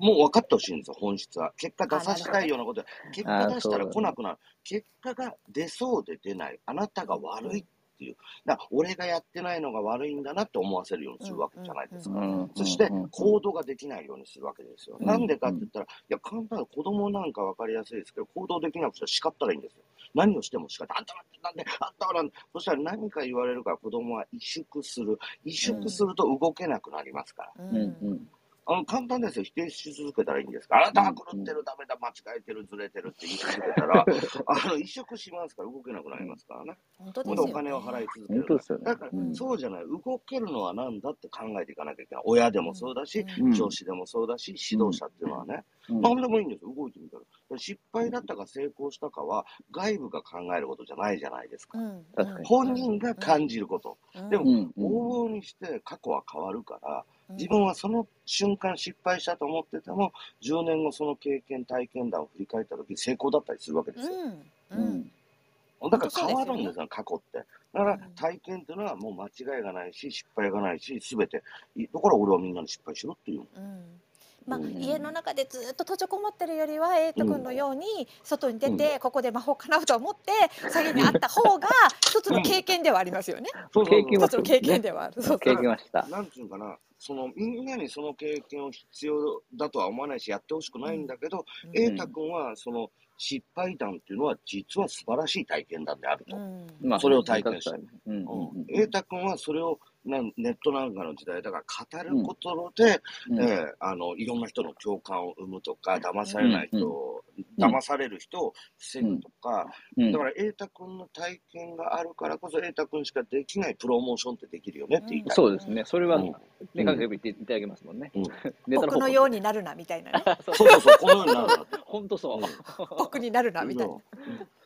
もう分かってほしいんですよ、本質は。結果出させたいようなことで、結果出したら来なくなる。結果が出そうで出ない。あなたが悪いっていう。だから俺がやってないのが悪いんだなって思わせるようにするわけじゃないですか。そして行動ができないようにするわけですよ。なんでかって言ったら、いや、簡単な子供なんか分かりやすいですけど、行動できなくて叱ったらいいんですよ。何をしても叱って、あんたなんで、あんたはなんで、そしたら何か言われるから子供は萎縮する。萎縮すると動けなくなりますから。うんうんあの、簡単ですよ。否定し続けたらいいんですか？ら。あなたは狂ってる、ダメだ、間違えてる、ずれてるって言い続けたら、あの、移植しますから動けなくなりますからね。本当ですお金を払い続ける。本当だから、そうじゃない。動けるのは何だって考えていかなきゃいけない。親でもそうだし、上司でもそうだし、指導者っていうのはね。何でもいいんですよ。動いてみたら。失敗だったか成功したかは、外部が考えることじゃないじゃないですか。本人が感じること。でも、往々にして過去は変わるから、自分はその瞬間失敗したと思ってても、10年後その経験、体験談を振り返った時成功だったりするわけですよ。うん。うん、だから変わるんですよ、ね、過去って。だから体験っていうのはもう間違いがないし、失敗がないし、すべて。だから俺はみんなに失敗しろっていう。うんまあ、家の中でずっと閉じこもってるよりは瑛斗君のように外に出て、ここで魔法かなうと思って詐欺にあった方が一つの経験ではありますよね。経験は一つの経験ではある。そう経験はした。なんていうかな、そのみんなにその経験を必要だとは思わないしやってほしくないんだけど、瑛太君はその失敗談っていうのは実は素晴らしい体験談であると。まあ、それを体験した。瑛太君はそれをなネットなんかの時代だから語ることで、うん、えー、あのいろんな人の共感を生むとか騙されない人を、うん、騙される人を防ぐとか、うん、だから瑛太君の体験があるからこそ瑛太君しかできないプロモーションってできるよねって言いたい、そうですね。それは、ねかけ言っていただけますもんね、うん、僕のようになるなみたいなね。そうそうそうこのようになるな。本当そう、僕になるなみたいな、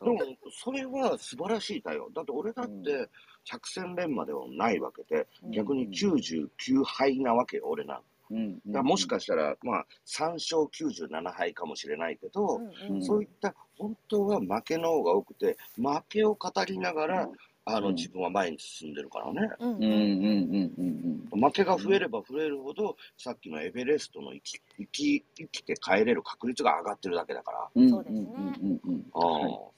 でもそれは素晴らしいだよだって俺だって、百戦錬磨ではないわけで、逆に99敗なわけよ、俺なんうん、だもしかしたら、まあ、3勝97敗かもしれないけど、そういった本当は負けの方が多くて、負けを語りながら、うん、あの自分は前に進んでるからね。負けが増えれば増えるほど、さっきのエベレストの生き生き生きて帰れる確率が上がってるだけだから。そうですね。ああ、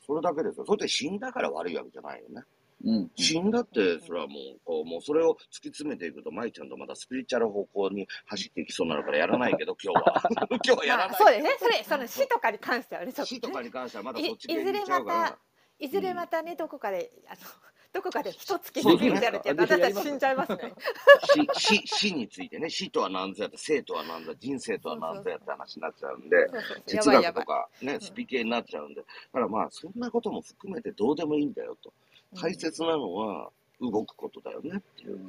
それだけですよ。それで死んだから悪いわけじゃないよね。うん、死んだって、それはもう、こう、もうそれを突き詰めていくと、舞ちゃんとまたスピリチュアル方向に走っていきそうなのからやらないけど、今日は。今日はやらない。そうですね。それ、その死とかに関してはね、死とかに関してはまだそっちいずれまた、いずれまたね、どこかで、あの、どこかで一月にやるって私たち死んじゃいますね。死、死、死についてね、死とは何ぞやって、生とは何ぞ人生とは何ぞやって話になっちゃうんで、哲学とかね、スピ系になっちゃうんで、だからまあ、そんなことも含めてどうでもいいんだよと。大切なのは動くことだよねっていう、うん、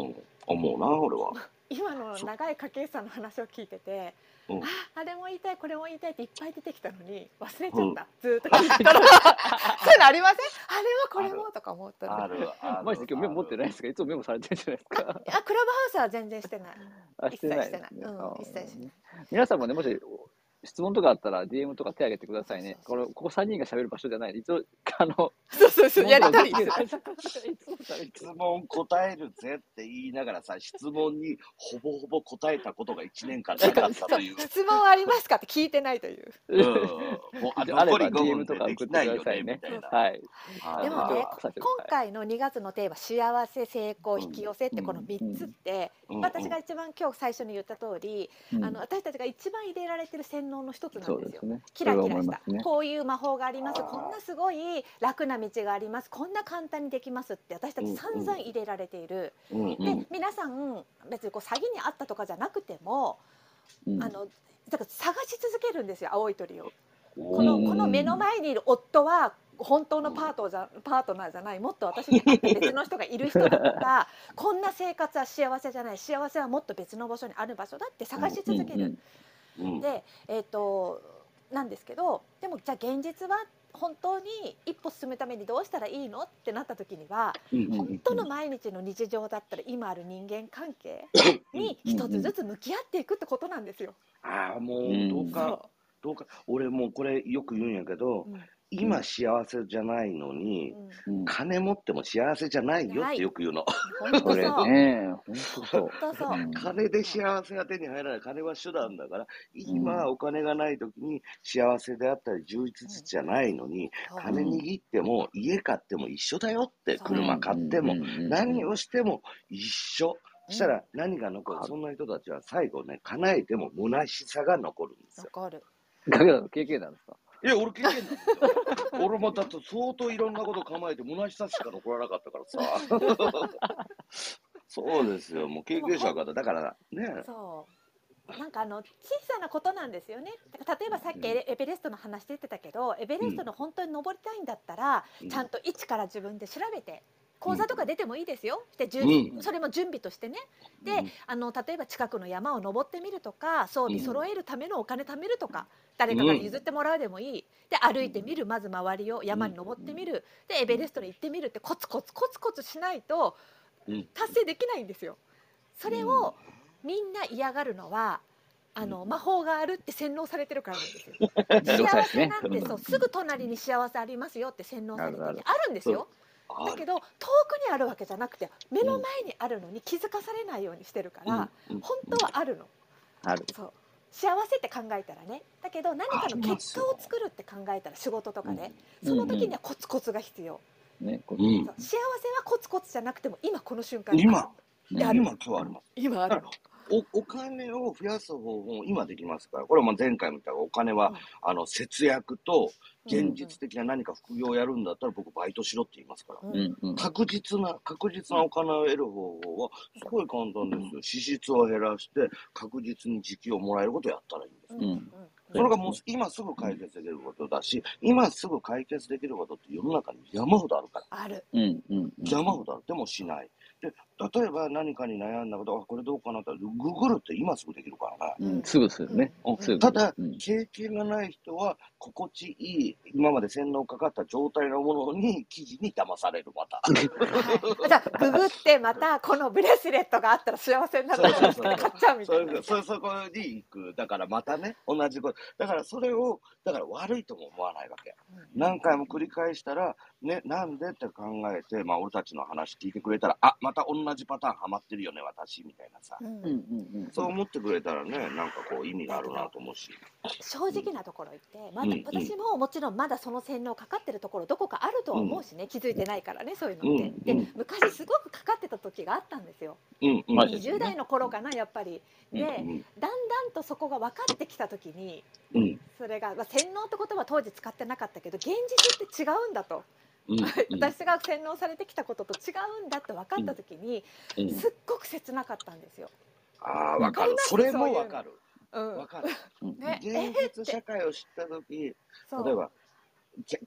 うん、思うな俺は。今の長い家計さんの話を聞いてて、うん、ああれも言いたいこれも言いたいっていっぱい出てきたのに忘れちゃった、うん、ずっと聞いてたの。そういうのありません？あれもこれもとか思ったらあるマジで今日メモ持ってないですか？いつもメモされてるじゃないですか？あクラブハウスは全然してない。あしてない、ね、うん、一切してない。皆さんもねもし質問とかあったら DM とか手挙げてくださいね。これここ3人が喋る場所じゃない。一応、あの、そうそうそう、やりたい。質問答えるぜって言いながらさ、質問にほぼほぼ答えたことが1年間なかったという。質問ありますかって聞いてないという。うん。もう あれば DM とか送ってくださいね。はい。でもね、今回の2月のテーマ、幸せ、成功、引き寄せってこの3つって、私が一番今日最初に言った通り、あの私たちが一番入れられてる洗脳の一つなんですよ。すね、キラキラした、ね、こういう魔法がありますこんなすごい楽な道がありますこんな簡単にできますって私たち散々入れられている。うんうん、で皆さん別にこう詐欺にあったとかじゃなくても、うん、あのだから探し続けるんですよ青い鳥を。このこの目の前にいる夫は本当のパートじゃパートナーじゃないもっと私に会って別の人がいる人だとかこんな生活は幸せじゃない幸せはもっと別の場所にある場所だって探し続ける。で、えーと、なんですけどでもじゃあ現実は本当に一歩進むためにどうしたらいいの？ってなった時には、本当の毎日の日常だったら今ある人間関係に一つずつ向き合っていくってことなんですよ。ああもうどうか、どうか。俺もうこれよく言うんやけど、今幸せじゃないのに、うん、金持っても幸せじゃないよってよく言うの。それね、本当そう。金で幸せが手に入らない。金は手段だから、今お金がない時に幸せであったり充実じゃないのに、金握っても家買っても一緒だよって、車買っても、何をしても一緒。したら何が残る、そんな人たちは最後ね、叶えても虚しさが残るんですよ。残る。経験なんですか？いや、俺経験なんですよ。俺もだって相当いろんなこと構えて、虚しさしか残らなかったからさ。そうですよ、もう経験者の方、だからね。そう。なんかあの小さなことなんですよね。例えばさっきエベレストの話出てたけど、エベレストの本当に登りたいんだったら、ちゃんと一から自分で調べて講座とか出てもいいですよ。で、うん、それも準備としてね。で、うん、あの例えば近くの山を登ってみるとか、装備揃えるためのお金貯めるとか、誰かから譲ってもらうでもいい。で、歩いてみる、まず周りを山に登ってみる。で、エベレストに行ってみるってコツコツコツコツしないと達成できないんですよ。それをみんな嫌がるのは。あの魔法があるって洗脳されてるからなんですよ。幸せなんてそうすぐ隣に幸せありますよって洗脳されててあるんですよ。だけど遠くにあるわけじゃなくて目の前にあるのに気づかされないようにしてるから、うん、本当はあるの。ある。そう。幸せって考えたらね。だけど何かの結果を作るって考えたら仕事とかで、その時にはコツコツが必要。ね、幸せはコツコツじゃなくても今この瞬間今。今。今日あります今あるおお金を増やす方法も今できますから、これは前回も言ったお金は、うん、あの節約と現実的な何か副業をやるんだったら、僕バイトしろって言いますから、うんうん、確実な、確実なお金を得る方法は、すごい簡単ですよ。支出を減らして、確実に時給をもらえることをやったらいいんです。うんそれがもう今すぐ解決できることだし、今すぐ解決できることって世の中に山ほどあるから。ある。山ほどある。でもしない。で、例えば何かに悩んだこと、あ、これどうかなって、ググるって今すぐできるからね。うん、すぐするね。うん、ただ、うん、経験がない人は、心地いい、今まで洗脳かかった状態のものに、記事に騙される、また。はい、じゃあ、ググってまた、このブレスレットがあったら幸せになるか？ら買っちゃうみたいな。そそこに行く。だからまたね、同じこと。だからそれを、だから悪いとも思わないわけ。何回も繰り返したら、ね、なんでって考えて、まあ、俺たちの話聞いてくれたら、あ、また同じパターンハマってるよね、私、みたいなさ。うんうんうん、そう思ってくれたらね、なんかこう、意味があるなと思うし。正直なところ言って、まだ、私ももちろんまだその洗脳かかってるところ、どこかあるとは思うしね、気づいてないからね、そういうのって。で、昔すごくかかってた時があったんですよ。うんうん、20代の頃かな、やっぱり。で、だんだんとそこが分かってきた時に、それが、まあ、洗脳って言葉当時使ってなかったけど、現実って違うんだと。私が洗脳されてきたことと違うんだって分かった時に、すっごく切なかったんですよ。ああ分かる。それも分かる。分かる。ね、現実社会を知った時例えば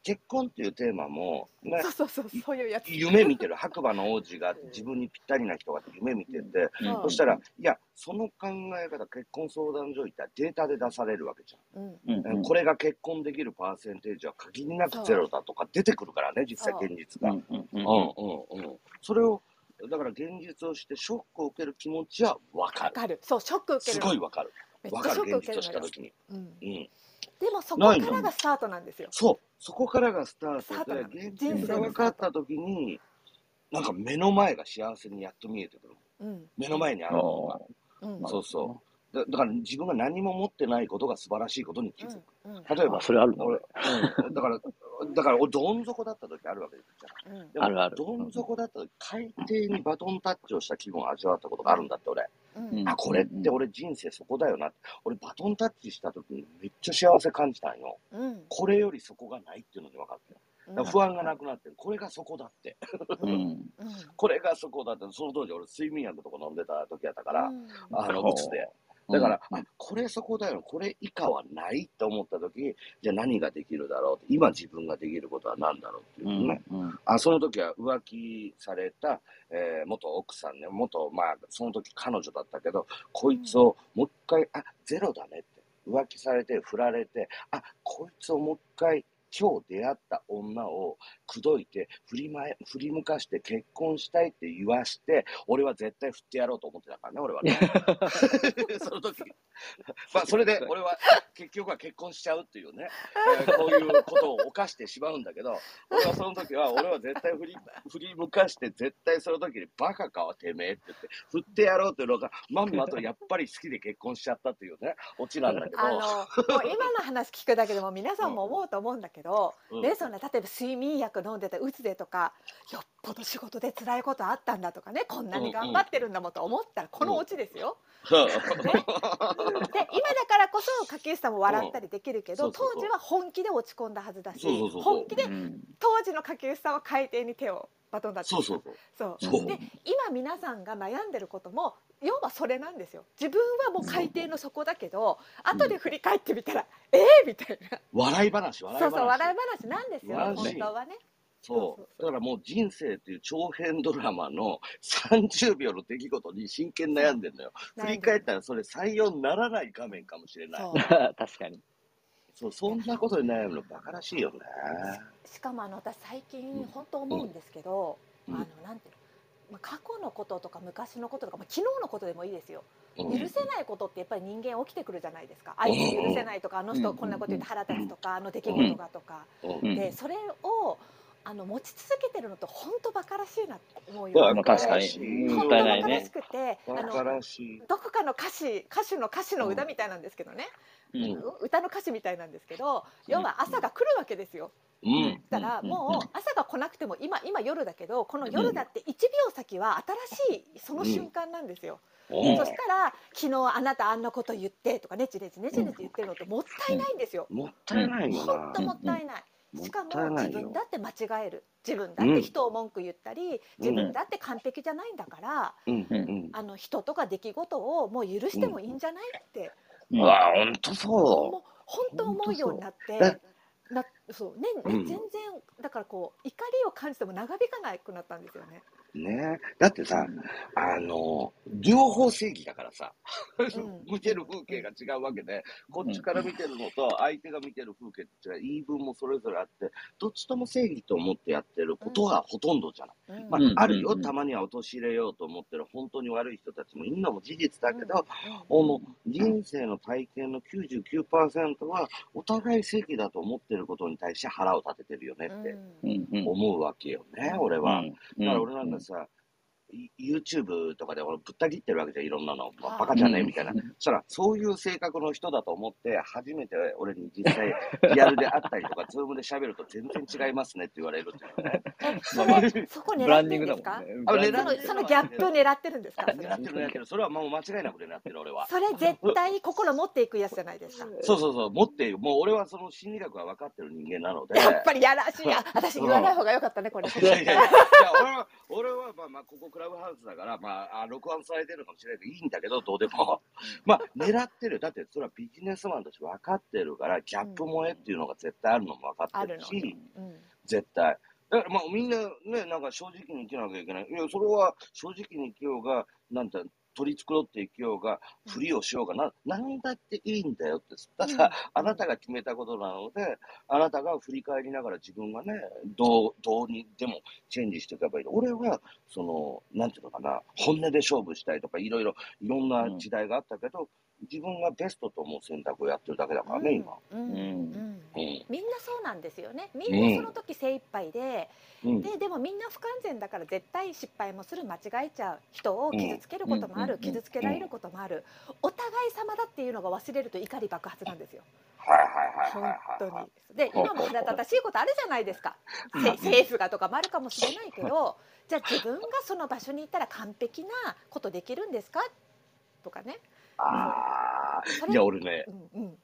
結婚っていうテーマも、ね、そうそうそうそういうやつ。夢見てる白馬の王子が 自分にぴったりな人が夢見てて、うん、そしたらいやその考え方結婚相談所行ったらデータで出されるわけじゃん、うん、これが結婚できるパーセンテージは限りなくゼロだとか出てくるからね実際現実が。うんうんうん。それをだから現実をしてショックを受ける気持ちは分かる。かる。そうショック受ける。すごい分かる。分かる現実をした時に。うん、うんでもそこからがスタートなんですよ。そう、そこからがスタートで、現実が分かった時に、なんか目の前が幸せにやっと見えてくる。うん、目の前にあるのが。うん、そうそう。だだから自分が何も持ってないことが素晴らしいことに気づく。うんうん、例えば、それあるの？俺、うん、だから、だから俺、どん底だった時あるわけじゃん。うん、あるある。どん底だった時、海底にバトンタッチをした気分を味わったことがあるんだって、俺。うん、あ、これって俺人生そこだよな。俺バトンタッチした時にちゃ幸せ感じたんよ。うん、これよりそこがないっていうのに分かったよ。不安がなくなってる。これがそこだって。うん、これがそこだって。その当時俺睡眠薬とか飲んでた時やったから、あの、うつで。だから、あ、これそこだよ、これ以下はないと思った時じゃあ何ができるだろう今自分ができることは何だろうっていうね。うんうん、あその時は浮気された、えー、元奥さんね、元、まあ、その時彼女だったけど、こいつをもう一回、あ、ゼロだねって。浮気されて、振られて、あ、こいつをもう一回今日出会った女を口説いて振り前振り向かして結婚したいって言わして俺は絶対振ってやろうと思ってたからね俺はね。その時。まあ、それで俺は結局は結婚しちゃうっていうね、えー、こういうことを犯してしまうんだけど、俺はその時は、俺は絶対振り振り向かして、絶対その時にバカかはてめえって言って、振ってやろうっていうのが、まんまとやっぱり好きで結婚しちゃったっていうね、オチなんだけど。あのもう今の話聞くだけでも皆さんも思うと思うんだけど、うん、ね、そんな例えば睡眠薬飲んでて、うつでとか、よっぽど仕事で辛いことあったんだとかね、こんなに頑張ってるんだもんと思ったら、このオチですよ。うん、ね、で今だからこそ柿内さんも笑ったりできるけど、当時は本気で落ち込んだはずだし本気で当時の柿内さんは海底に手をバトンだってそうそう。そう。で今皆さんが悩んでることも要はそれなんですよ。自分はもう海底の底だけど、うん、後で振り返ってみたら、ええー、みたいな。笑い話笑い話。そうそう笑い話なんですよ。本当はね。そう。だからもう人生っていう長編ドラマの 30秒の出来事に真剣悩んでんのよ。振り返ったらそれ採用ならない画面かもしれない。確かに。そう、そんなことに悩むのバカらしいよね。しかもあの私最近本当思うんですけど、うん、あのなんていうの？まあ、過去のこととか昔のこととか、まあ、昨日のことでもいいですよ、許せないことってやっぱり人間起きてくるじゃないですか。相手許せないとかあの人こんなこと言って腹立つとかあの出来事がとか。でそれをあの持ち続けてるのと本当バカらしいなと思うよ。確かに。本当バカらしくて、あのどこかの歌詞歌手の歌詞の歌みたいなんですけどね、うん、歌の歌詞みたいなんですけど、要は朝が来るわけですよ。うん、だからもう朝が来なくても今今夜だけどこの夜だって1秒先は新しいその瞬間なんですよ。うん、そしたら昨日あなたあんなこと言ってとかねちねちねちねち言ってるのってもったいないんですよ。もったいない。本当もったいない。しかも自分だって間違える。自分だって人を文句言ったり、自分だって完璧じゃないんだから、あの人とか出来事をもう許してもいいんじゃないって、うわ本当そう。本当思うようになってなそうね、全然だからこう怒りを感じても長引かなくなったんですよね。ね。だってさ、あの、両方正義だからさ、見てる風景が違うわけで、こっちから見てるのと相手が見てる風景って違う、言い分もそれぞれあって、どっちとも正義と思ってやってることがほとんどじゃない。まあ、あるよ、たまには陥れようと思ってる本当に悪い人たちもいるのも事実だけど、この人生の体験の99%は、お互い正義だと思ってることに対して腹を立ててるよねって思うわけよね、俺は。だから俺なんかさ、YouTube とかで俺ぶった切ってるわけじゃん、いろんなの。まあ、バカじゃねえみたいな。そしたら、そういう性格の人だと思って、初めて俺に実際 リアルで会ったりとか、ズームで喋ると全然違いますねって言われるっていうね。それ、そこ狙ってるんですか、ね、あそのギャップを狙ってるんですか？狙ってる狙ってる。それはもう間違いなく狙ってる俺は。それ絶対心持っていくやつじゃないですか。そうそうそう、持っている。もう俺はその心理学が分かってる人間なので。やっぱりやらしい。私言わない方がよかったね、これ。いやいやいや、俺は、俺はまあまあ、ここクラブハウスだから、まあ、あ録音されてるかもしれないけど、いいんだけど、どうでも。まあ、狙ってる。だって、それはビジネスマンとして分かってるから、ギャップ萌えっていうのが絶対あるのも分かってるし、うん、絶対。だからまあみんなね、なんか正直に生きなきゃいけない。いや、それは正直に生きようが、なんて、取り繕っていきようが、ふりをしようがな、何だっていいんだよって。ただ、あなたが決めたことなので、あなたが振り返りながら自分がね、どう、どうにでもチェンジしていけばいい。俺は、その、なんていうのかな、本音で勝負したいとか、いろいろ、いろんな時代があったけど、自分がベストと思う選択をやってるだけだからね、今、うん。うん。うん。みんなそうなんですよね。みんなその時精一杯で、ででもみんな不完全だから絶対失敗もする間違えちゃう人を傷つけることもある、傷つけられることもある、お互い様だっていうのが忘れると怒り爆発なんですよ。はいはいはい本当に。で今も腹立たしいことあるじゃないですか。政府がとかもあるかもしれないけどじゃあ自分がその場所に行ったら完璧なことできるんですか？とかね。ああ、いや、俺ね、うんうん、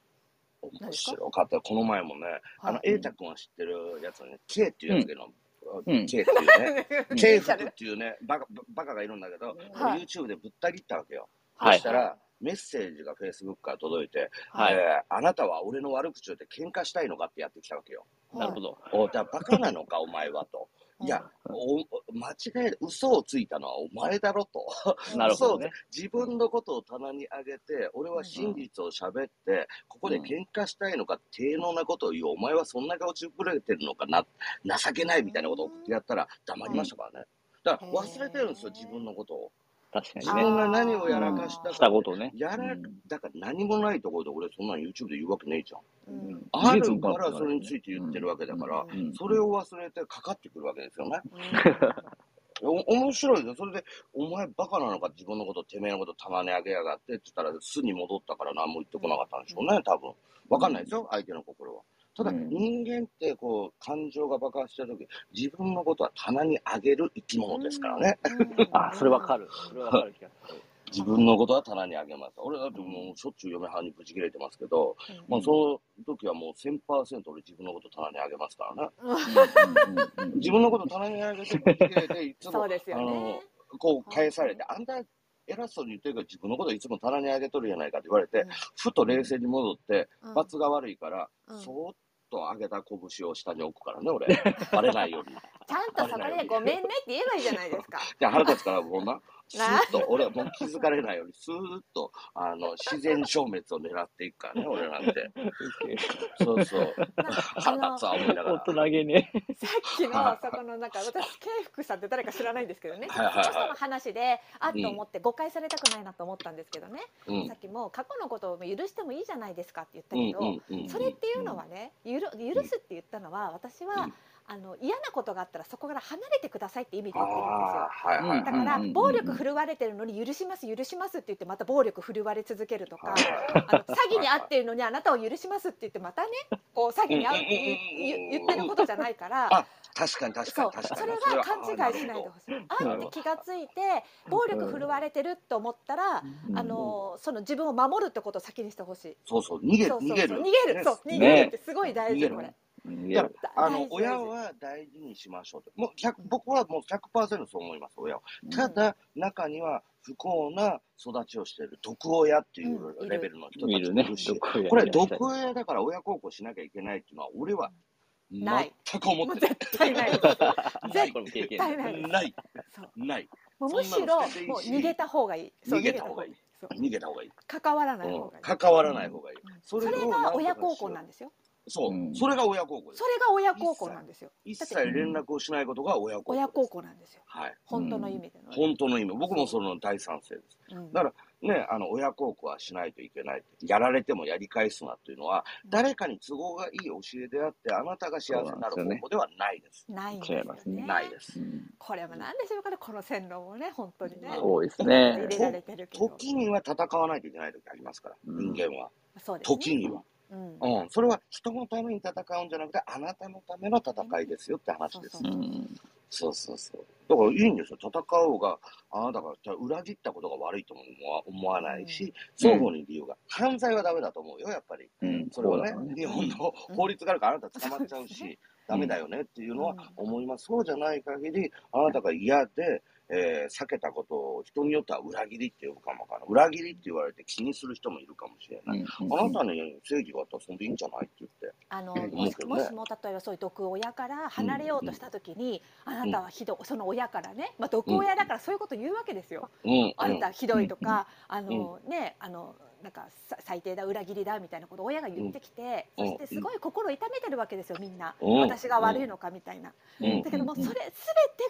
面白かった。この前もね、あの、瑛太君は知ってるやつね、K っていうやつけど、うん、K っていうね、K 服っていうね、バカバカがいるんだけど、はい、YouTube でぶった切ったわけよ。そしたら、メッセージが Facebook から届いて、はい、えー、あなたは俺の悪口を言って喧嘩したいのかってやってきたわけよ。なるほど。おじゃバカなのか、お前はと。いや、お間違え、嘘をついたのはお前だろと。なるほど、ね、自分のことを棚に上げて、俺は真実を喋って、ここで喧嘩したいのか、低能なことを言う、お前はそんな顔ちぶれてるのかな、情けないみたいなことをやったら黙りましたからね。だから忘れてるんですよ、自分のことを。確かに自分が何をやらかしたか。したことね。やら、だから何もないところで俺そんなの YouTube で言うわけねえじゃん。うんあるからそれについて言ってるわけだから、うんそれを忘れてかかってくるわけですよね。お面白いですよ。それで、お前バカなのか自分のこと、てめえのこと棚に上げやがってって言ったら、巣に戻ったから何も言ってこなかったんでしょうね、多分。わかんないですよ、相手の心は。ただ、うん人間ってこう、感情が爆発した時、自分のことは棚に上げる生き物ですからね。あ、それわかる。それわかる気がする。自分のことは棚に上げます。俺だってもうしょっちゅう嫁はんにぶち切れてますけど、まあその時はもう1000%俺自分のこと棚に上げますからね。自分のこと棚に上げてぶち切れて、いつも、そうですよあのね、こう返されて、あんた偉そうに言ってるから自分のこといつも棚に上げとるやないかって言われて、ふと冷静に戻って、うん罰が悪いから、うんそーっと上げた拳を下に置くからね、俺。バレないように。ちゃんとそこでごめんねって言えばいいじゃないですか。じゃあ腹立つからもうな、スーッと、俺はもう気づかれないように、スーッと、あの、自然消滅を狙っていくからね、俺なんて。そうそう。腹立つわ思いながら。大人げね。さっきのそこのなんか私慶福さんって誰か知らないんですけどね、はいはいはい。その話であっと思って誤解されたくないなと思ったんですけどね、うん。さっきも過去のことを許してもいいじゃないですかって言ったうんけど、それっていうのはね許許すって言ったのは私は、うんあの嫌なことがあったらそこから離れてくださいって意味で言ってるんですよ。はいはい。だからうんうんうん暴力振るわれてるのに許します許しますって言ってまた暴力振るわれ続けるとかはいあの詐欺に遭ってるのにあなたを許しますって言ってまたねこう詐欺に遭ううんうんうんうん言言ってることじゃないからあ確かに確かに確かに。それは勘違いしないでほしい。あって気がついて暴力振るわれてると思ったら、あのその自分を守るってことを先にしてほしい。そうそう、逃げる、そうそうそう逃げる。逃げる、そう逃げるってすごい大事、これ。いやあの親は大事にしましょうと。もう100僕はもう100%そう思います、親は。ただ、中には不幸な育ちをしている毒親っていうレベルの人た見るねちもいる。し、毒親これ毒親だから親孝行しなきゃいけないっていうのは、俺はない全く思ってない。絶対ない絶験対ない。ない。ない。もうむしろもう逃げた方がいい。逃げた方がいい。逃げた方がいい。関わらない方うんがいい。関わらない方がいい。それをが親孝行なんでですよ。そうう。んそれが親孝行ですそ。れが親孝行なんですよ。一切連絡をしないことが親孝行です。親孝行なんですよ。はい。本当の意味での。本当の意味。僕もその大賛成です。うんだからね、あの、親孝行はしないといけない。やられてもやり返すなっていうのは、誰かに都合がいい教えであって、あなたが幸せになる方法ではないです。ないんですよねないです。これもなんでしょうかね、この洗脳もね、本当にね。そうですね入れられてるけど。時には戦わないといけない時ありますから、うん人間は。そうですね。時には。うん。うん。それは人のために戦うんじゃなくて、あなたのための戦いですよって話です。そううん。そうそうそう。だからいいんですよ。戦おうが、あなたがじゃあ裏切ったことが悪いとも思わないし、双方に理由が。犯罪はダメだと思うよ、やっぱり。うん。それはねね、日本の法律があるからあなた捕まっちゃうし、ダメだよねっていうのは思います。そうじゃない限り、あなたが嫌で、えー避けたことを人によっては裏切りって呼ぶかもわからない。裏切りって言われて気にする人もいるかもしれない。うんあなたに正義があったらそんでいいんじゃないって言って。あのうんもしも例えばそういう毒親から離れようとした時に、あなたはひどいその親からね、まあ、毒親だからそういうこと言うわけですよ。うん。あなたひどいとか、あのねあのなんかさ最低だ裏切りだみたいなことを親が言ってきて、うん。そしてすごい心を痛めてるわけですよみんな、うん。私が悪いのかみたいな、うん。だけどもうそれ全て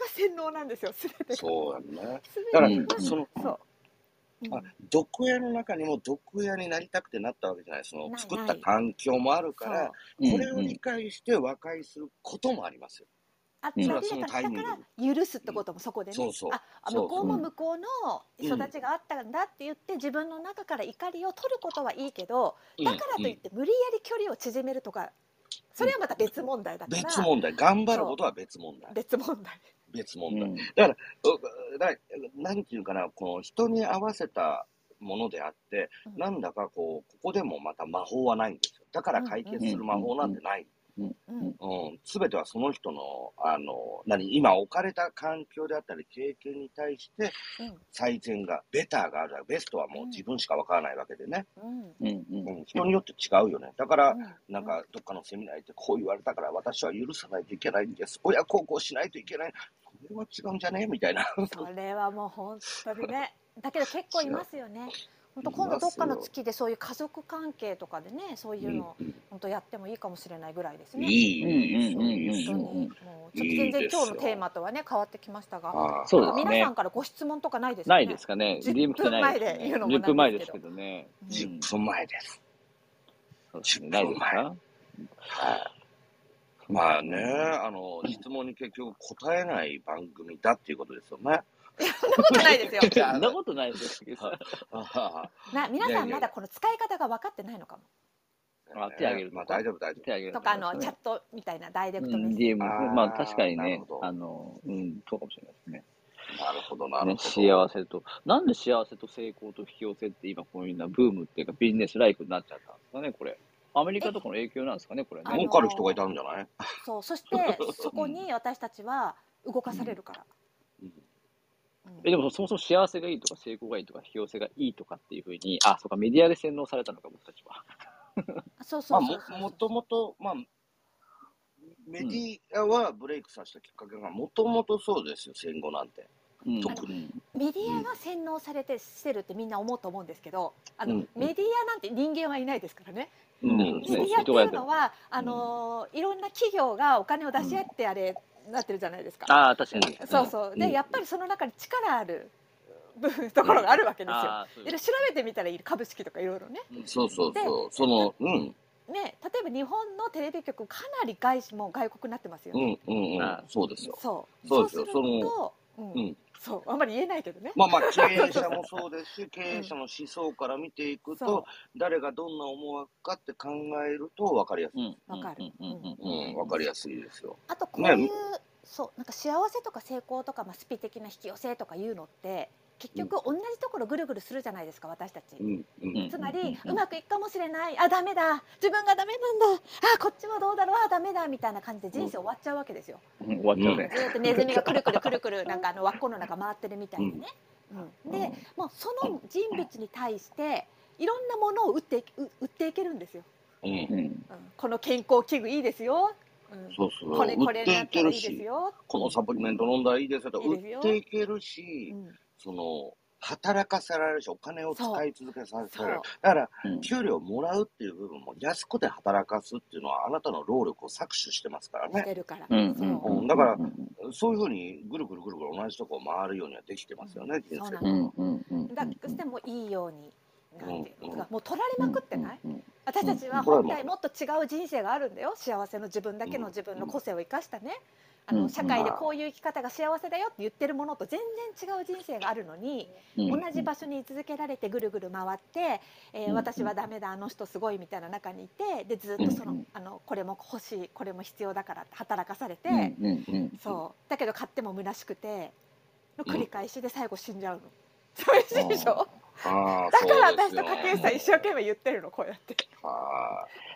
が洗脳なんですよ全てが。そうやね。だからが、その、そう、うん。あ毒親の中にも毒親になりたくてなったわけじゃない。その作った環境もあるから、う。んこれを理解して和解することもありますよ。うんあつまりそのだから許すってこともそこでね、そうそう。ああそう。向こうも向こうの育ちがあったんだって言って自分の中から怒りを取ることはいいけどだからといって無理やり距離を縮めるとかそれはまた別問題だから。別問題。頑張ることは別問題。別問題。別問題。うん。だから、うだからなんていうかな、この人に合わせたものであって、うん。なんだかこう、ここでもまた魔法はないんですよ。だから解決する魔法なんてない。うんうん、すべてはその人の、あの、何、今置かれた環境であったり、経験に対して、うん最善が、ベターがある。ベストはもう自分しかわからないわけでね。うんうん人によって違うよね。だから、うんなんか、どっかのセミナー行ってこう言われたから、私は許さないといけないんです。親孝行しないといけない。それは違うんじゃね？みたいな。それはもう本当にねだけど結構いますよね本当今度どっかの月でそういう家族関係とかでねそういうの本当やってもいいかもしれないぐらいですね。いい、本当にもうちょっと全然今日のテーマとはね変わってきましたが、そうですね。皆さんからご質問とかないですかね？ないですかね。10分前で言うのも10分前ですけどね。10分前です。そうですね。ないですか？はい。まあね、あの質問に結局答えない番組だっていうことですよね。そんなことないですよ。そんなことないですよ。な皆さんまだこの使い方が分かってないのかも。あ手あげるまあ大丈夫大丈夫。手あげるとかあのチャットみたいなダイレクトメッセージ。まあ確かにね、あのうんそうかもしれないですね。なるほどなるほど。幸せとなんで幸せと成功と引き寄せって今こういうなブームっていうかビジネスライフになっちゃったんですかねこれ。アメリカとかの影響なんですかねこれね。儲かる人がいたんじゃない？そうそしてそこに私たちは動かされるから。えでもそもそも幸せがいいとか成功がいいとか引き寄せがいいとかっていうふうに、あ、そうか、メディアで洗脳されたのか、僕たちは。そうそうそうもともと、まあ、メディアはブレイクさせたきっかけが、もともとそうですよ、戦後なんて。うん、特にメディアが洗脳されてしてるってみんな思うと思うんですけどあの、うん、メディアなんて人間はいないですからね。うん、メディアっていうのはあのいろんな企業がお金を出し合ってあれ、なってるじゃないですか。あ確かに。そうそう。で、やっぱりその中に力ある部分ところがあるわけですよ。で調べてみたらいい株式とかいろいろね。そうそうそう。そのうん。ね、例えば日本のテレビ局かなり外資も外国になってますよね。うんうんうん。そうですよ。そう。そうですよ。その、うん、そうあんまり言えないけどね。まあまあ経営者もそうですし、経営者の思想から見ていくと、誰がどんな思惑かって考えると分かりやすい。わ、かる。うん、分かりやすいですよ。あとこういう、そうなんか幸せとか成功とか、まあ、スピ的な引き寄せとかいうのって結局同じところぐるぐるするじゃないですか私たち、うんうん、つまり、うまくいくかもしれない。あダメだ。自分がダメなんだ。あこっちはどうだろう。あダメだみたいな感じで人生終わっちゃうわけですよ、終わっちゃうね。ずっとネズミがくるくるくるくるなんかあの輪っこの中回ってるみたいでね、うん、でもうその人物に対していろんなものを売って売っていけるんですよ、うん、この健康器具いいですよそうそう。これ、これだったらいいですよ。このサプリメント飲んだらいいですよ。と売っていけるし、その、働かせられるし、お金を使い続けさせられる。だから、給料もらうっていう部分も、安くて働かすっていうのは、あなたの労力を搾取してますからね。してるから。うん、だから、そういうふうにぐるぐるぐるぐる同じとこを回るようにはできてますよね、人生。で。だからしてもいいように。なんていうの。もう取られまくってない、私たちは本来もっと違う人生があるんだよ。幸せの自分だけの自分の個性を生かしたね。あの社会でこういう生き方が幸せだよって言ってるものと全然違う人生があるのに、同じ場所に居続けられてぐるぐる回って、えー、私はダメだあの人すごいみたいな中にいてでずっとそのあのこれも欲しいこれも必要だからって働かされて、そう。だけど買っても虚しくての繰り返しで最後死んじゃうの。寂しいでしょだから私と柿内さん一生懸命言ってるのこうやって。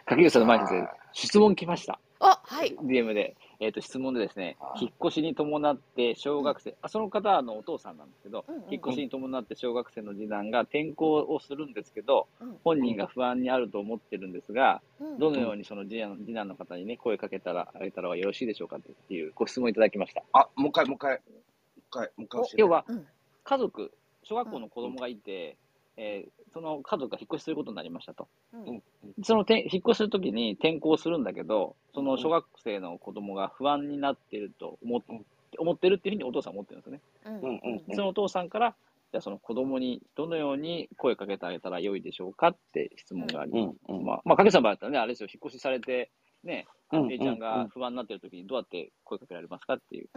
柿内さんの前に質問来ました。あはい。DM で。えっ、ー、と、質問でですね、引っ越しに伴って小学生、うん、あその方のお父さんなんですけど、うんうん、引っ越しに伴って小学生の次男が転校をするんですけど、うん、本人が不安にあると思ってるんですが、うん、どのようにその次男次男の方にね、声かけたら、あげたらよろしいでしょうかっていうご質問いただきました。あ、もう一回、もう一回、もう一回、もう一回要は、家族、小学校の子供がいて、えー、その家族が引っ越しすることになりましたと。うん、そのて引っ越しするときに転校するんだけど、その小学生の子供が不安になってると思,、思ってるっていうふうにお父さん思ってるんですよね。うん、そのお父さんから、じゃあその子供にどのように声かけてあげたらよいでしょうかって質問があり、うん。まあ、まあ、かけさんの場合だったらね、あれですよ、引っ越しされて、ね、うん、A ちゃんが不安になってる時にどうやって声かけられますかっていう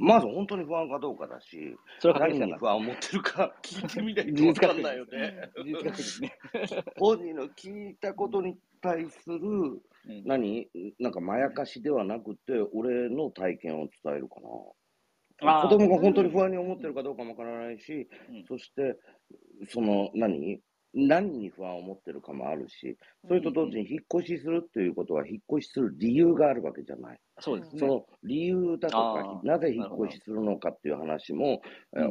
まず本当に不安かどうかだし、それは何に不安を持ってるか聞いてみないと分かんないよね。ね 本人の聞いたことに対する、うん、何？なんかまやかしではなくて、俺の体験を伝えるかな。子供が本当に不安に思ってるかどうかもわからないし、うん、そして、その何、何に不安を持ってるかもあるし、それと同時に引っ越しするっていうことは、引っ越しする理由があるわけじゃない。そうですね。その理由だとか、なぜ引っ越しするのかっていう話も、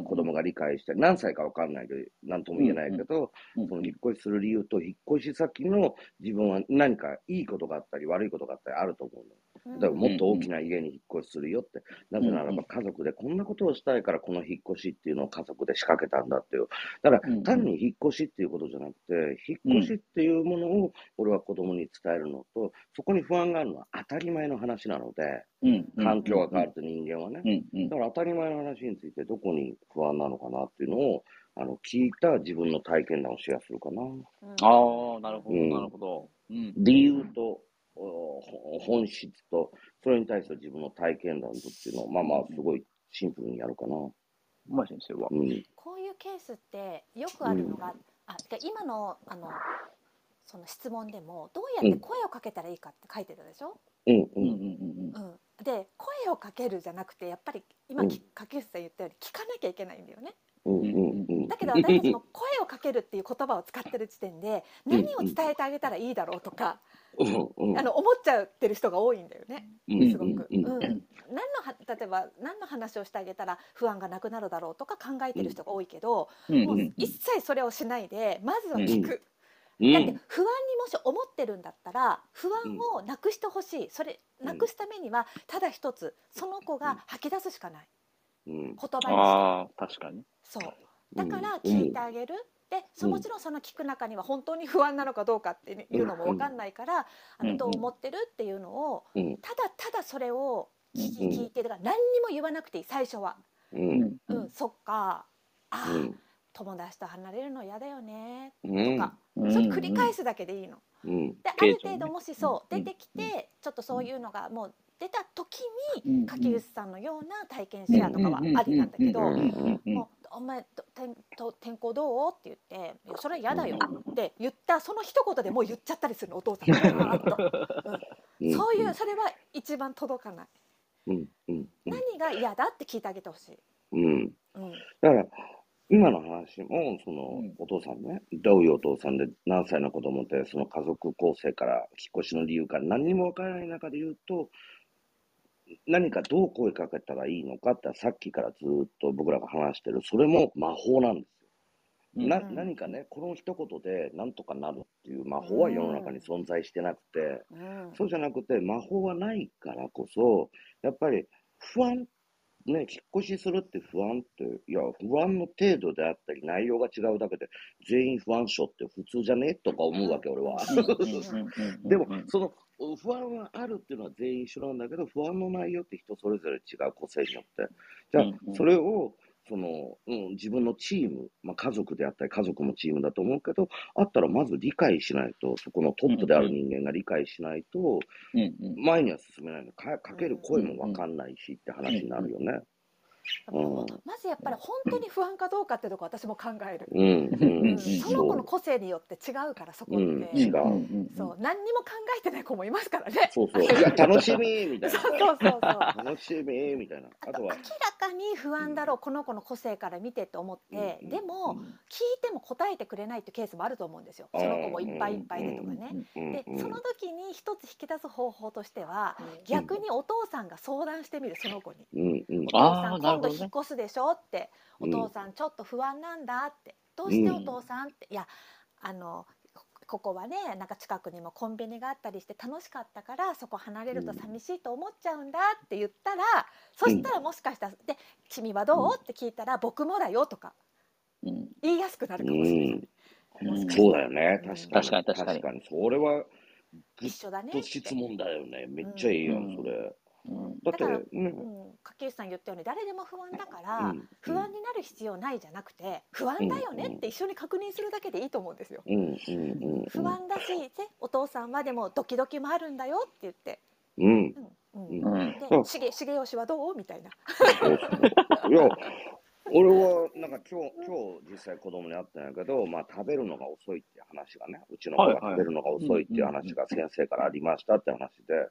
子供が理解して、何歳かわかんないで、なんとも言えないけど、その引っ越しする理由と、引っ越し先の自分は何かいいことがあったり、悪いことがあったりあると思うの。だからもっと大きな家に引っ越しするよって。なぜならば家族でこんなことをしたいからこの引っ越しっていうのを家族で仕掛けたんだっていう。だから単に引っ越しっていうことじゃなくて、引っ越しっていうものを俺は子供に伝えるのと、そこに不安があるのは当たり前の話なので、環境が変わると人間はね。だから当たり前の話についてどこに不安なのかなっていうのを、あの聞いた自分の体験談をシェアするかな。ああ、なるほど、なるほど。理由と本質と、それに対する自分の体験談とっていうのを、まあまあ、すごいシンプルにやるかな。まあ先生は、うん、こういうケースってよくあるのが、うん、あ今のあのその質問でもどうやって声をかけたらいいかって書いてたでしょ、うんうん。うんうん、で声をかけるじゃなくてやっぱり今、うん、竹内さん言ったように聞かなきゃいけないんだよね。だけど私たちも声をかけるっていう言葉を使ってる時点で何を伝えてあげたらいいだろうとか、あの思っちゃってる人が多いんだよね。すごく。うん、何の例えば何の話をしてあげたら不安がなくなるだろうとか考えてる人が多いけど、もう一切それをしないでまずは聞く。だって不安にもし思ってるんだったら不安をなくしてほしい。それなくすためにはただ一つその子が吐き出すしかない。言葉にして。確かに。そう。だから聞いてあげる、でそもちろんその聞く中には本当に不安なのかどうかっていうのも分かんないから、あのどう思ってるっていうのを、ただただそれを聞き聞いてるから何にも言わなくていい最初は。うん、うん、そっか。あ、友達と離れるの嫌だよね。とか、それ繰り返すだけでいいの。である程度もしそう出てきてちょっとそういうのがもう出た時に柿内さんのような体験シェアとかはありなんだけどもうお前天と天候どう?」って言って「いやそれは嫌だよ」って言ったその一言でもう言っちゃったりするのお父さんが。と、うん、そういうそれは一番届かない、うんうん、何が嫌だって聞いてあげてほしい、うん。うん、だから今の話も、その、お父さんね、どういうお父さんで何歳の子供って、その家族構成から、引っ越しの理由から何にもわからない中で言うと、何かどう声かけたらいいのかってさっきからずっと僕らが話してる、それも魔法なんですよ。な、何かね、この一言でなんとかなるっていう魔法は世の中に存在してなくて、そうじゃなくて魔法はないからこそ、やっぱり不安ね、引っ越しするって不安って、いや、不安の程度であったり、内容が違うだけで、全員不安症って普通じゃね？とか思うわけ、俺は。でも、その不安はあるっていうのは全員一緒なんだけど、不安の内容って人それぞれ違う個性によって。じゃあ、それを、その、うん、自分のチーム、まあ、家族であったり、家族もチームだと思うけど、あったらまず理解しないと、そこのトップである人間が理解しないと、前には進めないのか、かける声もわかんないしって話になるよね。うん、まずやっぱり本当に不安かどうかっていうとこ私も考える、うん。その子の個性によって違うからそこって、違う、そう。何にも考えてない子もいますからね。そうそう。い や楽しみみたいな。そうそうそう楽しみみたいな。あとは明らかに不安だろう、この子の個性から見てと思って、でも、聞いても答えてくれないってケースもあると思うんですよ。その子もいっぱいいっぱいでとかね、でその時に一つ引き出す方法としては、逆にお父さんが相談してみるその子に、お父さん今度引っ越すでしょ？って、お父さんちょっと不安なんだって、どうしてお父さん？って、いやあのここはねなんか近くにもコンビニがあったりして楽しかったからそこ離れると寂しいと思っちゃうんだって言ったら、そしたらもしかしたら「で君はどう?」って聞いたら「僕もだよ」とか言いやすくなるかもしれない。そうだよね。確かに。確かにそれは一緒だね質問だよね。めっちゃいいやん、それ。だから、うん、柿内さん言ったように誰でも不安だから、不安になる必要ないじゃなくて不安だよねって一緒に確認するだけでいいと思うんですよ。不安だしでお父さんはでもドキドキもあるんだよって言って。うん。うん。うん、で、しげ、しげよしはどう？みたいな。いや、俺は、なんか今日、今日実際子供に会ったんやけど、まあ食べるのが遅いっていう話がね、うちの子が食べるのが遅いっていう話が先生からありましたって話で、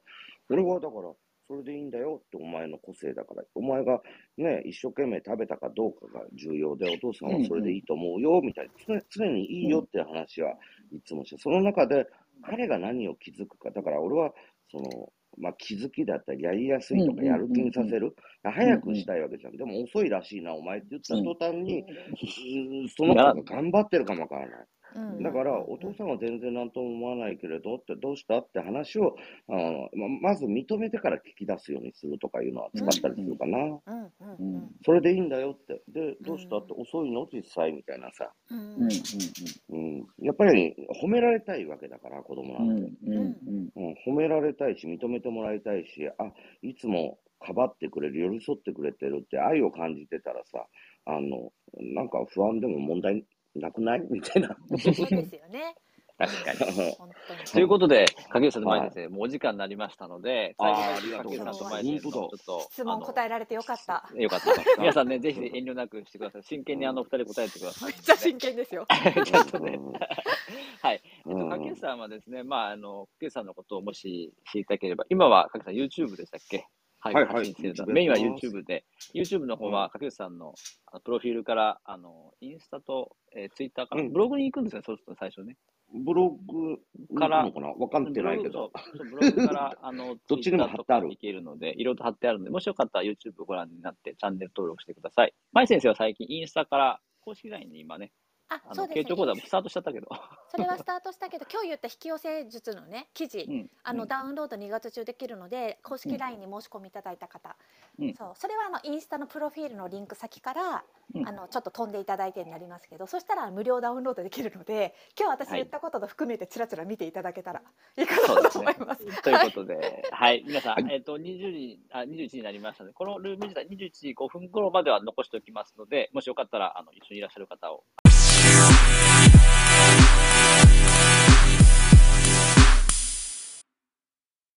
俺はだから、それでいいんだよってお前の個性だから。お前がね、一生懸命食べたかどうかが重要で、お父さんはそれでいいと思うよ、みたいな、常にいいよって話はいつもして、その中で彼が何を気づくか。だから俺は、その、まあ、気づきだったり、やりやすいとか、やる気にさせる。早くしたいわけじゃん。でも遅いらしいな、お前って言った途端に、その子が頑張ってるかもわからない。だから、お父さんは全然何とも思わないけれどって、どうしたって話を、あのままず認めてから聞き出すようにするとかいうのは使ったりするかな。それでいいんだよって。で、どうしたって遅いの？実際みたいなさ。うん、やっぱり褒められたいわけだから、子供なんて。うん、褒められたいし、認めてもらいたいし、あ、いつもかばってくれる、寄り添ってくれてるって愛を感じてたらさ、あの、なんか不安でも問題なくない？みたいな。そうですよね。確かに。ということで、影吉さんと前先生、もうお時間になりましたので、最後に影吉さんと前先生ちょっと。質問答えられてよかった。よかった。皆さんね、ぜひ遠慮なくしてください。真剣にあの二人答えてください。めっちゃ真剣ですよ。ちょっとね。はい。えっと、影吉さんはですね、まあ、あの、影吉さんのことをもし知りたければ、今は影吉さん YouTube でしたっけ？はい、はい、発信してると。メインは YouTube で、YouTube の方は、かけるさんのプロフィールから、あの、インスタと、えー、Twitter から、ブログに行くんですよ、そうすると最初ね。ブログからのかな？わかってないけど。ブログから、あの、どっちにも貼ってある。いけるので、いろいろと貼ってあるので、もしよかったら YouTube ご覧になって、チャンネル登録してください。舞先生は最近インスタから公式 LINE に今ね、あ、そうです、ね。傾聴講座もスタートしちゃったけど。それはスタートしたけど、今日言った引き寄せ術のね、記事、うん、あの、うん、ダウンロード2月中できるので、公式 LINE に申し込みいただいた方。うん、そう、それはあのインスタのプロフィールのリンク先から、あのちょっと飛んでいただいてになりますけど、そしたら無料ダウンロードできるので、今日私言ったことと含めてつらつら見ていただけたらいいかなと思います。すね、ということで、はい、皆さん、えっ、ー、と20時あ21時になりましたので、このルーム自体21時5分頃までは残しておきますので、もしよかったらあの一緒にいらっしゃる方を。